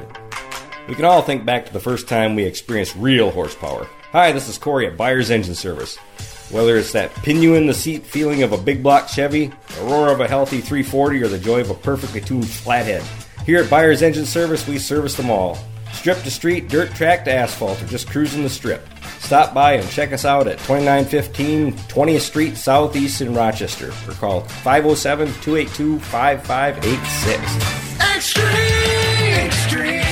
We can all think back to the first time we experienced real horsepower. Hi, this is Corey at Buyers Engine Service. Whether it's that pin you in the seat feeling of a big block Chevy, the roar of a healthy 340, or the joy of a perfectly tuned flathead, here at Buyers Engine Service, we service them all. Strip to street, dirt track to asphalt, or just cruising the strip. Stop by and check us out at 2915 20th Street Southeast in Rochester or call 507 282 5586. Extreme, extreme.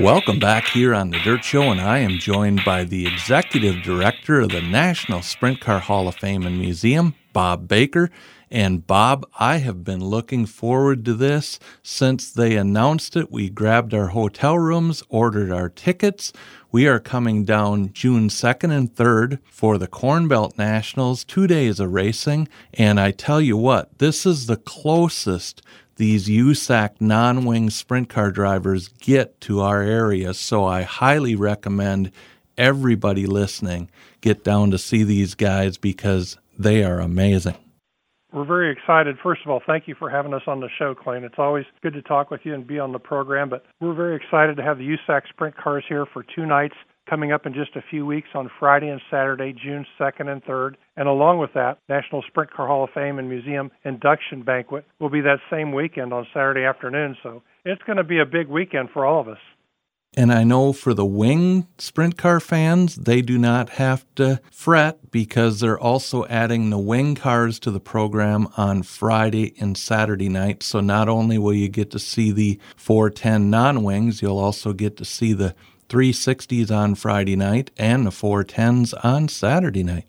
Welcome back here on the Dirt Show, and I am joined by the Executive Director of the National Sprint Car Hall of Fame and Museum, Bob Baker. And Bob, I have been looking forward to this since they announced it. We grabbed our hotel rooms, ordered our tickets. We are coming down June 2nd and 3rd for the Corn Belt Nationals, two days of racing. And I tell you what, this is the closest these USAC non wing sprint car drivers get to our area. So I highly recommend everybody listening get down to see these guys because they are amazing. We're very excited. First of all, thank you for having us on the show, Clayne. It's always good to talk with you and be on the program, but we're very excited to have the USAC Sprint Cars here for two nights coming up in just a few weeks on Friday and Saturday, June 2nd and 3rd. And along with that, National Sprint Car Hall of Fame and Museum induction banquet will be that same weekend on Saturday afternoon. So it's going to be a big weekend for all of us. And I know for the wing sprint car fans, they do not have to fret because they're also adding the wing cars to the program on Friday and Saturday night. So not only will you get to see the 410 non wings, you'll also get to see the 360s on Friday night and the 410s on Saturday night.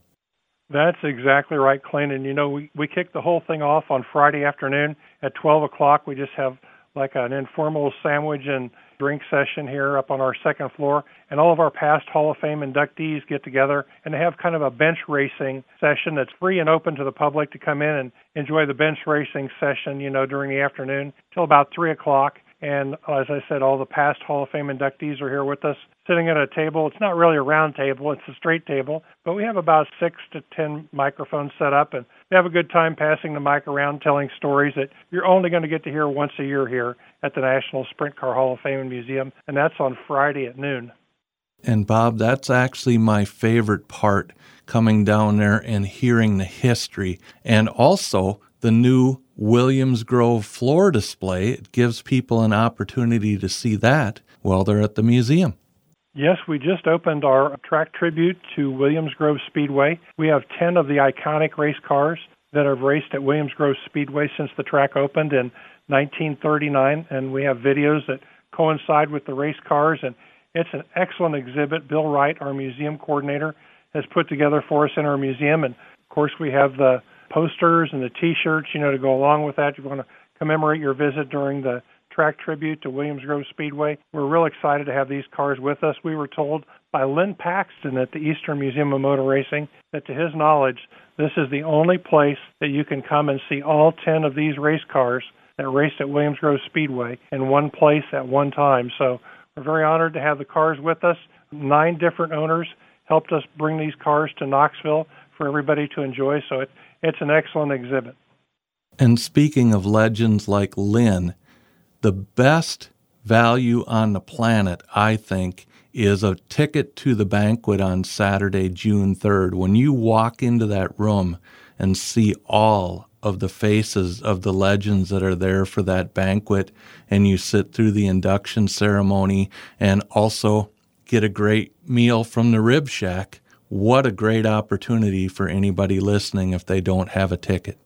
That's exactly right, Clayne. And you know, we, we kick the whole thing off on Friday afternoon at 12 o'clock. We just have like an informal sandwich and drink session here up on our second floor, and all of our past Hall of Fame inductees get together and they have kind of a bench racing session that's free and open to the public to come in and enjoy the bench racing session, you know, during the afternoon till about three o'clock. And as I said, all the past Hall of Fame inductees are here with us, sitting at a table. It's not really a round table, it's a straight table, but we have about six to ten microphones set up, and we have a good time passing the mic around, telling stories that you're only going to get to hear once a year here at the National Sprint Car Hall of Fame and Museum, and that's on Friday at noon. And Bob, that's actually my favorite part coming down there and hearing the history and also the new Williams Grove floor display. It gives people an opportunity to see that while they're at the museum. Yes, we just opened our track tribute to Williams Grove Speedway. We have 10 of the iconic race cars that have raced at Williams Grove Speedway since the track opened in 1939, and we have videos that coincide with the race cars, and it's an excellent exhibit. Bill Wright, our museum coordinator, has put together for us in our museum, and of course we have the posters and the T-shirts, you know, to go along with that. You want to commemorate your visit during the track tribute to Williams Grove Speedway. We're real excited to have these cars with us. We were told by Lynn Paxton at the Eastern Museum of Motor Racing that, to his knowledge, this is the only place that you can come and see all 10 of these race cars that raced at Williams Grove Speedway in one place at one time. So we're very honored to have the cars with us. Nine different owners helped us bring these cars to Knoxville for everybody to enjoy. So it, it's an excellent exhibit. And speaking of legends like Lynn, the best value on the planet, I think, is a ticket to the banquet on Saturday, June 3rd. When you walk into that room and see all of the faces of the legends that are there for that banquet, and you sit through the induction ceremony and also get a great meal from the Rib Shack, what a great opportunity for anybody listening if they don't have a ticket.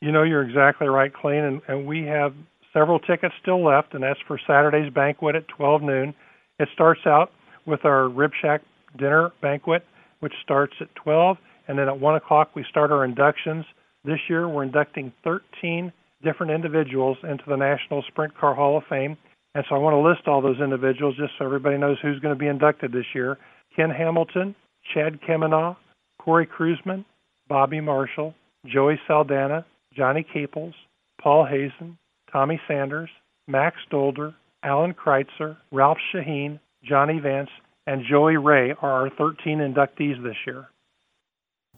You know, you're exactly right, Clayton, and, and we have several tickets still left, and that's for Saturday's banquet at 12 noon. It starts out with our Rib Shack dinner banquet, which starts at 12, and then at 1 o'clock we start our inductions. This year we're inducting 13 different individuals into the National Sprint Car Hall of Fame. And so I want to list all those individuals just so everybody knows who's going to be inducted this year. Ken Hamilton, Chad Kemenah, Cory Kruseman, Bobby Marshall, Joey Saldana, Johnny Capels, Paul Hazen, Tommy Sanders, Max Dolder, Alan Kreitzer, Ralph Sheheen, Johnny Vance, and Joey Ray are our 13 inductees this year.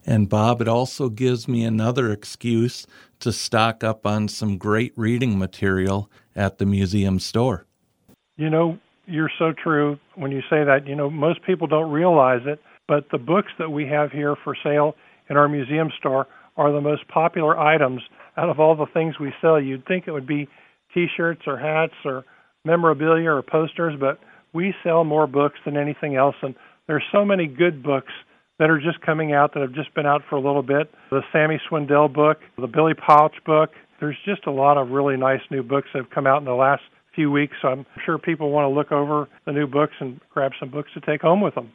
And Bob, it also gives me another excuse to stock up on some great reading material at the museum store. You know, you're so true when you say that. You know, most people don't realize it, but the books that we have here for sale in our museum store are the most popular items out of all the things we sell. You'd think it would be t shirts or hats or memorabilia or posters, but we sell more books than anything else. And there's so many good books that are just coming out that have just been out for a little bit. The Sammy Swindell book, the Billy Pauch book. There's just a lot of really nice new books that have come out in the last few weeks. So I'm sure people want to look over the new books and grab some books to take home with them.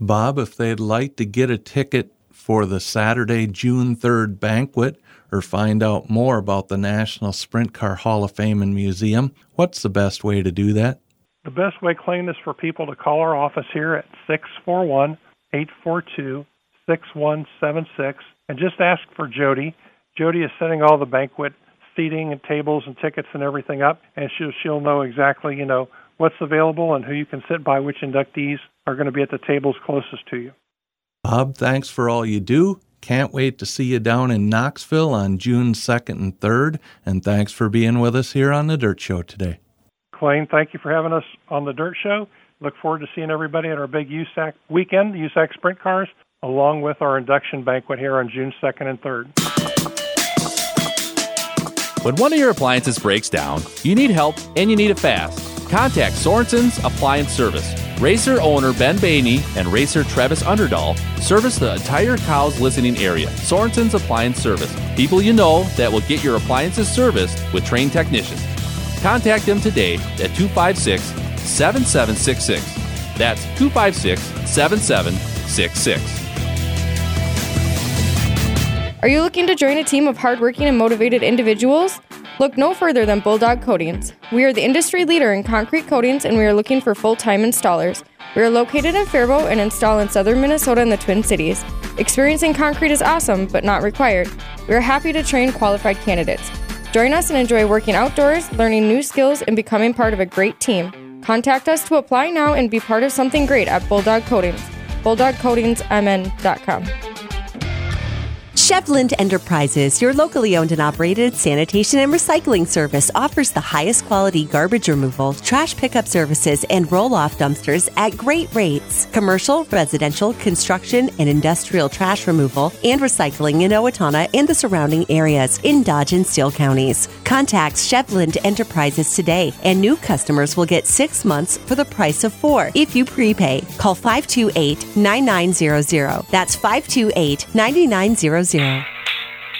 Bob, if they'd like to get a ticket for the Saturday, June 3rd banquet or find out more about the National Sprint Car Hall of Fame and Museum, what's the best way to do that? The best way, Clayton, is for people to call our office here at 641 842 6176 and just ask for Jody. Jody is setting all the banquet seating and tables and tickets and everything up, and she'll, she'll know exactly, you know, what's available and who you can sit by, which inductees are going to be at the tables closest to you. Bob, thanks for all you do. Can't wait to see you down in Knoxville on June 2nd and 3rd, and thanks for being with us here on the Dirt Show today. Clayton, thank you for having us on the Dirt Show. Look forward to seeing everybody at our big USAC weekend, the USAC Sprint Cars, along with our induction banquet here on June 2nd and 3rd. When one of your appliances breaks down, you need help and you need it fast. Contact Sorensen's Appliance Service. Racer owner Ben Bainey and racer Travis Underdahl service the entire Cows listening area. Sorensen's Appliance Service. People you know that will get your appliances serviced with trained technicians. Contact them today at 256 7766. That's 256 7766. Are you looking to join a team of hardworking and motivated individuals? Look no further than Bulldog Coatings. We are the industry leader in concrete coatings and we are looking for full time installers. We are located in Faribault and install in southern Minnesota and the Twin Cities. Experiencing concrete is awesome, but not required. We are happy to train qualified candidates. Join us and enjoy working outdoors, learning new skills, and becoming part of a great team. Contact us to apply now and be part of something great at Bulldog Coatings. BulldogCoatingsMN.com. Chevland Enterprises, your locally owned and operated sanitation and recycling service, offers the highest quality garbage removal, trash pickup services, and roll off dumpsters at great rates. Commercial, residential, construction, and industrial trash removal and recycling in Owatonna and the surrounding areas in Dodge and Steele counties. Contact Chevland Enterprises today, and new customers will get six months for the price of four if you prepay. Call 528 9900. That's 528 9900.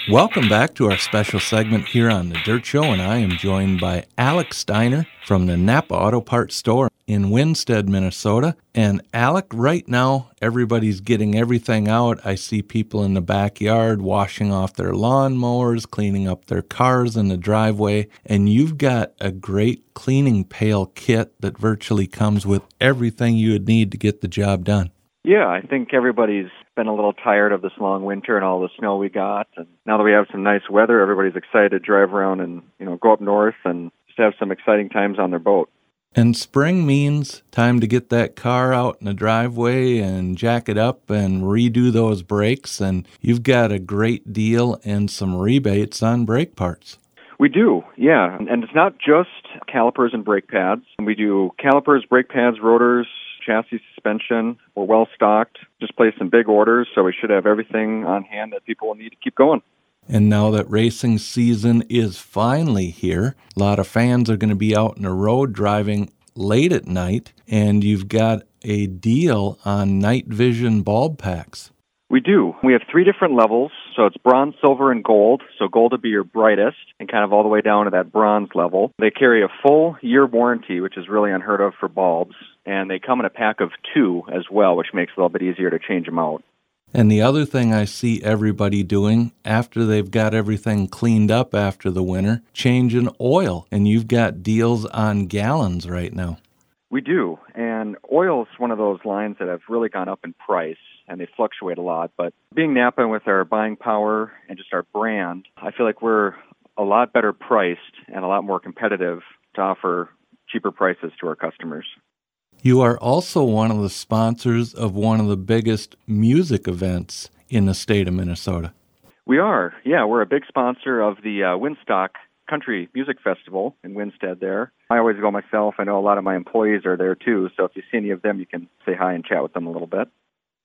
Welcome back to our special segment here on The Dirt Show, and I am joined by Alex Steiner from the Napa Auto Parts Store in Winsted, Minnesota. And Alec, right now, everybody's getting everything out. I see people in the backyard washing off their lawnmowers, cleaning up their cars in the driveway, and you've got a great cleaning pail kit that virtually comes with everything you would need to get the job done. Yeah, I think everybody's been a little tired of this long winter and all the snow we got. And now that we have some nice weather, everybody's excited to drive around and, you know, go up north and just have some exciting times on their boat. And spring means time to get that car out in the driveway and jack it up and redo those brakes. And you've got a great deal and some rebates on brake parts. We do, yeah. And it's not just calipers and brake pads. We do calipers, brake pads, rotors, chassis suspension. We're well stocked. Just placed some big orders, so we should have everything on hand that people will need to keep going. And now that racing season is finally here, a lot of fans are going to be out in the road driving late at night, and you've got a deal on night vision bulb packs. We do. We have three different levels. So it's bronze, silver, and gold. So gold would be your brightest and kind of all the way down to that bronze level. They carry a full year warranty, which is really unheard of for bulbs. And they come in a pack of two as well, which makes it a little bit easier to change them out. And the other thing I see everybody doing after they've got everything cleaned up after the winter, changing oil. And you've got deals on gallons right now. We do. And oil is one of those lines that have really gone up in price and they fluctuate a lot. But being Napa with our buying power and just our brand, I feel like we're a lot better priced and a lot more competitive to offer cheaper prices to our customers. You are also one of the sponsors of one of the biggest music events in the state of Minnesota. We are. Yeah, we're a big sponsor of the uh, Winstock Country Music Festival in Winsted there. I always go myself. I know a lot of my employees are there too, so if you see any of them, you can say hi and chat with them a little bit.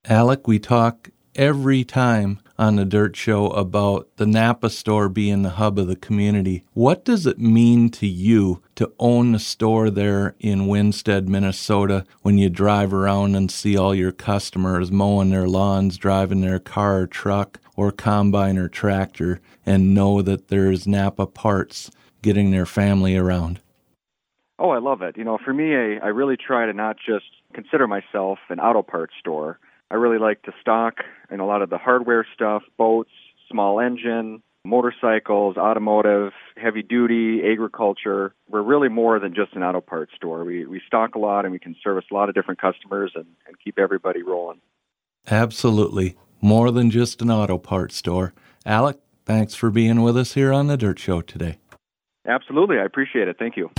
Alec, we talk every time on the Dirt Show about the Napa store being the hub of the community. What does it mean to you to own the store there in Winsted, Minnesota, when you drive around and see all your customers mowing their lawns, driving their car or truck or combine or tractor, and know that there's Napa parts getting their family around? Oh, I love it. You know, for me, I, I really try to not just consider myself an auto parts store. I really like to stock in a lot of the hardware stuff, boats, small engine, motorcycles, automotive, heavy duty, agriculture. We're really more than just an auto parts store. We we stock a lot and we can service a lot of different customers and, and keep everybody rolling. Absolutely. More than just an auto parts store. Alec, thanks for being with us here on the Dirt Show today. Absolutely. I appreciate it. Thank you.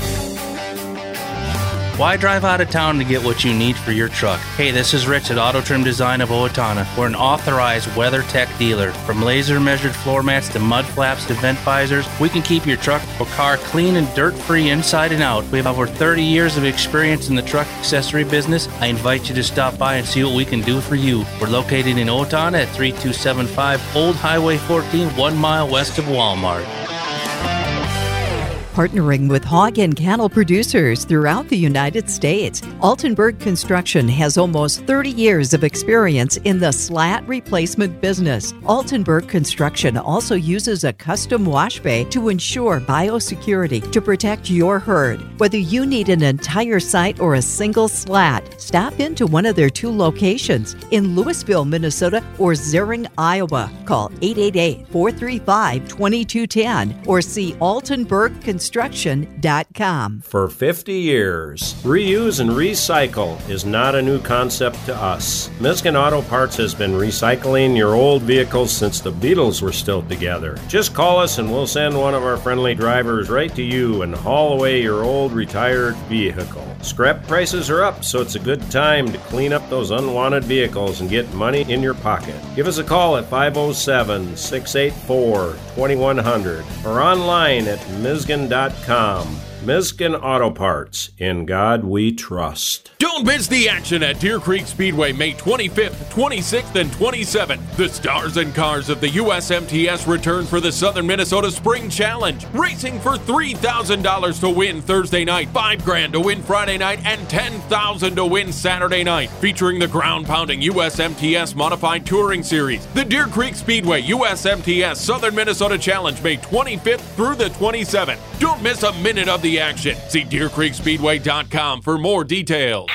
Why drive out of town to get what you need for your truck? Hey, this is Rich at Auto Trim Design of Owatonna. We're an authorized WeatherTech dealer. From laser measured floor mats to mud flaps to vent visors, we can keep your truck or car clean and dirt free inside and out. We have over 30 years of experience in the truck accessory business. I invite you to stop by and see what we can do for you. We're located in Owatonna at 3275 Old Highway 14, one mile west of Walmart. Partnering with hog and cattle producers throughout the United States. Altenburg Construction has almost 30 years of experience in the slat replacement business. Altenburg Construction also uses a custom wash bay to ensure biosecurity to protect your herd. Whether you need an entire site or a single slat, stop into one of their two locations in Louisville, Minnesota or Zearing, Iowa. Call 888 435 2210 or see altenburgconstruction.com. For 50 years, reuse and recycle is not a new concept to us. Miskin Auto Parts has been recycling your old vehicles since the Beatles were still together. Just call us and we'll send one of our friendly drivers right to you and haul away your old retired vehicle. Scrap prices are up, so it's a good time to clean up those unwanted vehicles and get money in your pocket. Give us a call at 507 684 2100 or online at Misgan.com. Miskin Auto Parts. In God we trust. Don't miss the action at Deer Creek Speedway May 25th, 26th, and 27th. The stars and cars of the USMTS return for the Southern Minnesota Spring Challenge. Racing for $3,000 to win Thursday night, 5 grand to win Friday night, and 10,000 to win Saturday night. Featuring the ground pounding USMTS Modified Touring Series. The Deer Creek Speedway USMTS Southern Minnesota Challenge May 25th through the 27th. Don't miss a minute of the action. See DeerCreekSpeedway.com for more details.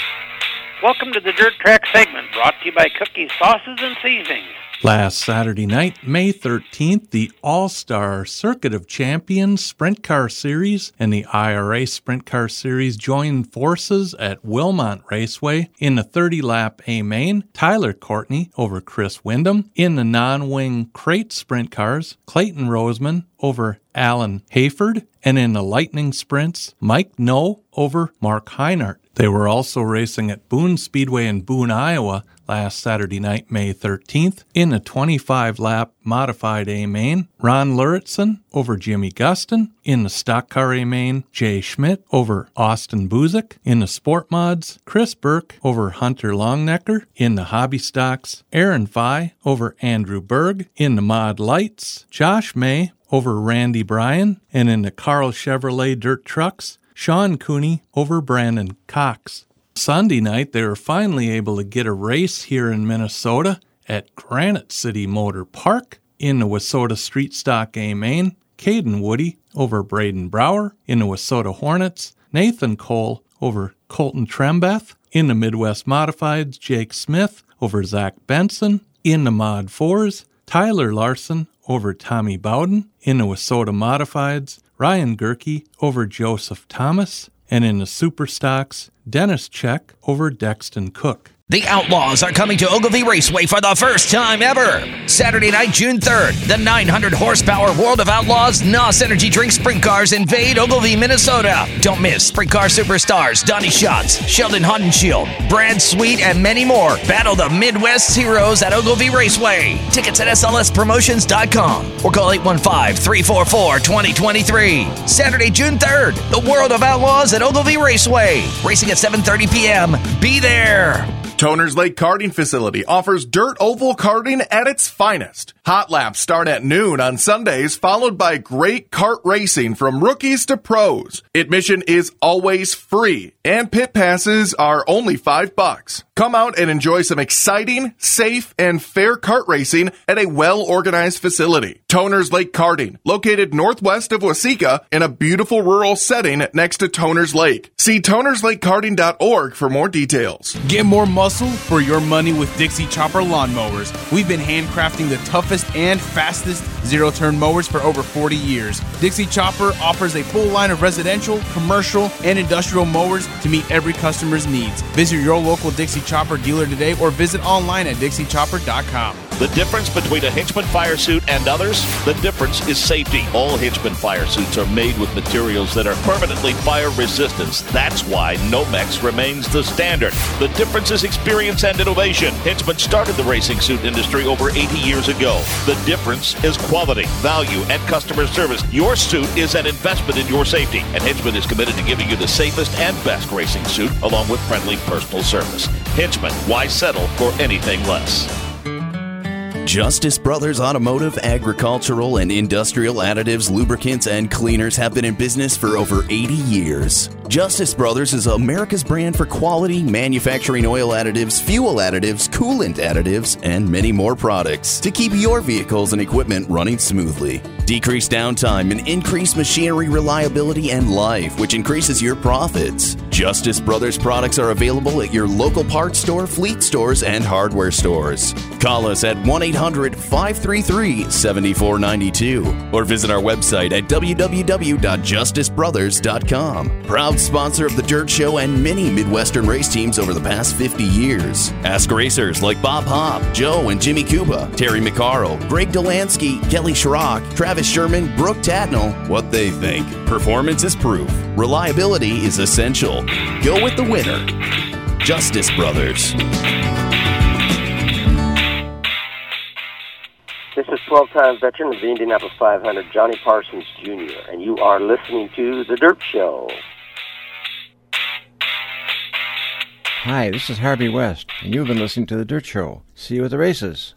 Welcome to the Dirt Track segment brought to you by Cookies, Sauces, and Seasonings. Last Saturday night, May 13th, the All Star Circuit of Champions Sprint Car Series and the IRA Sprint Car Series joined forces at Wilmot Raceway in the 30 lap A main. Tyler Courtney over Chris Windom. In the non wing crate sprint cars, Clayton Roseman over Alan Hayford. And in the lightning sprints, Mike No over Mark Heinert. They were also racing at Boone Speedway in Boone, Iowa last Saturday night, May 13th. In a 25 lap modified A main, Ron Luritson over Jimmy Gustin. In the stock car A main, Jay Schmidt over Austin Buzik. In the sport mods, Chris Burke over Hunter Longnecker. In the hobby stocks, Aaron Fye over Andrew Berg. In the mod lights, Josh May over Randy Bryan. And in the Karl Chevrolet dirt trucks, Sean Cooney over Brandon Cox. Sunday night, they were finally able to get a race here in Minnesota at Granite City Motor Park in the Wissota Street Stock A Main. Caden Woody over Braden Brower in the Wissota Hornets. Nathan Cole over Colton Trembeth. In the Midwest Modifieds, Jake Smith over Zach Benson. In the Mod 4s, Tyler Larson over Tommy Bowden. In the Wissota Modifieds, Ryan Gerke over Joseph Thomas. And in the Super Stocks, Dennis Check over Dexton Cook. The Outlaws are coming to Ogilvie Raceway for the first time ever. Saturday night, June 3rd, the 900 horsepower World of Outlaws NOS Energy Drink Sprint Cars invade Ogilvie, Minnesota. Don't miss Sprint Car superstars Donny Schatz, Sheldon Haudenschild, Brad Sweet, and many more. Battle the Midwest's heroes at Ogilvie Raceway. Tickets at SLSpromotions.com or call 815 344 2023. Saturday, June 3rd, the World of Outlaws at Ogilvie Raceway. Racing at 7.30 p.m. Be there. Toners Lake Karting Facility offers dirt oval karting at its finest. Hot laps start at noon on Sundays, followed by great kart racing from rookies to pros. Admission is always free, and pit passes are only five bucks. Come out and enjoy some exciting, safe, and fair kart racing at a well-organized facility. Toners Lake Karting, located northwest of Waseca in a beautiful rural setting next to Toners Lake. See tonerslakekarting.org for more details. Get more muscle for your money with Dixie Chopper lawnmowers. We've been handcrafting the toughest and fastest zero turn mowers for over 40 years. Dixie Chopper offers a full line of residential, commercial, and industrial mowers to meet every customer's needs. Visit your local Dixie Chopper dealer today or visit online at dixiechopper.com. The difference between a Hinchman fire suit and others? The difference is safety. All Hinchman fire suits are made with materials that are permanently fire resistant. That's why Nomex remains the standard. The difference is experience and innovation. Hinchman started the racing suit industry over 80 years ago. The difference is quality, value, and customer service. Your suit is an investment in your safety, and Hinchman is committed to giving you the safest and best racing suit along with friendly personal service. Why settle for anything less? Justice Brothers Automotive, Agricultural, and Industrial Additives, Lubricants, and Cleaners have been in business for over 80 years. Justice Brothers is America's brand for quality manufacturing oil additives, fuel additives, coolant additives, and many more products to keep your vehicles and equipment running smoothly. Decrease downtime and increase machinery reliability and life, which increases your profits. Justice Brothers products are available at your local parts store, fleet stores, and hardware stores. Call us at 1 800 533 7492 or visit our website at www.justicebrothers.com. Proud sponsor of the Dirt Show and many Midwestern race teams over the past 50 years. Ask racers like Bob Hopp, Joe and Jimmy Kouba, Terry McCarl, Greg Dollansky, Kelly Schrock, Travis Sherman, Brooke Tatnell what they think. Performance is proof. Reliability is essential. Go with the winner. Justice Brothers. This is 12 time veteran of the Indianapolis 500, Johnny Parsons Jr., and you are listening to The Dirt Show. Hi, this is Harvey West, and you've been listening to The Dirt Show. See you at the races.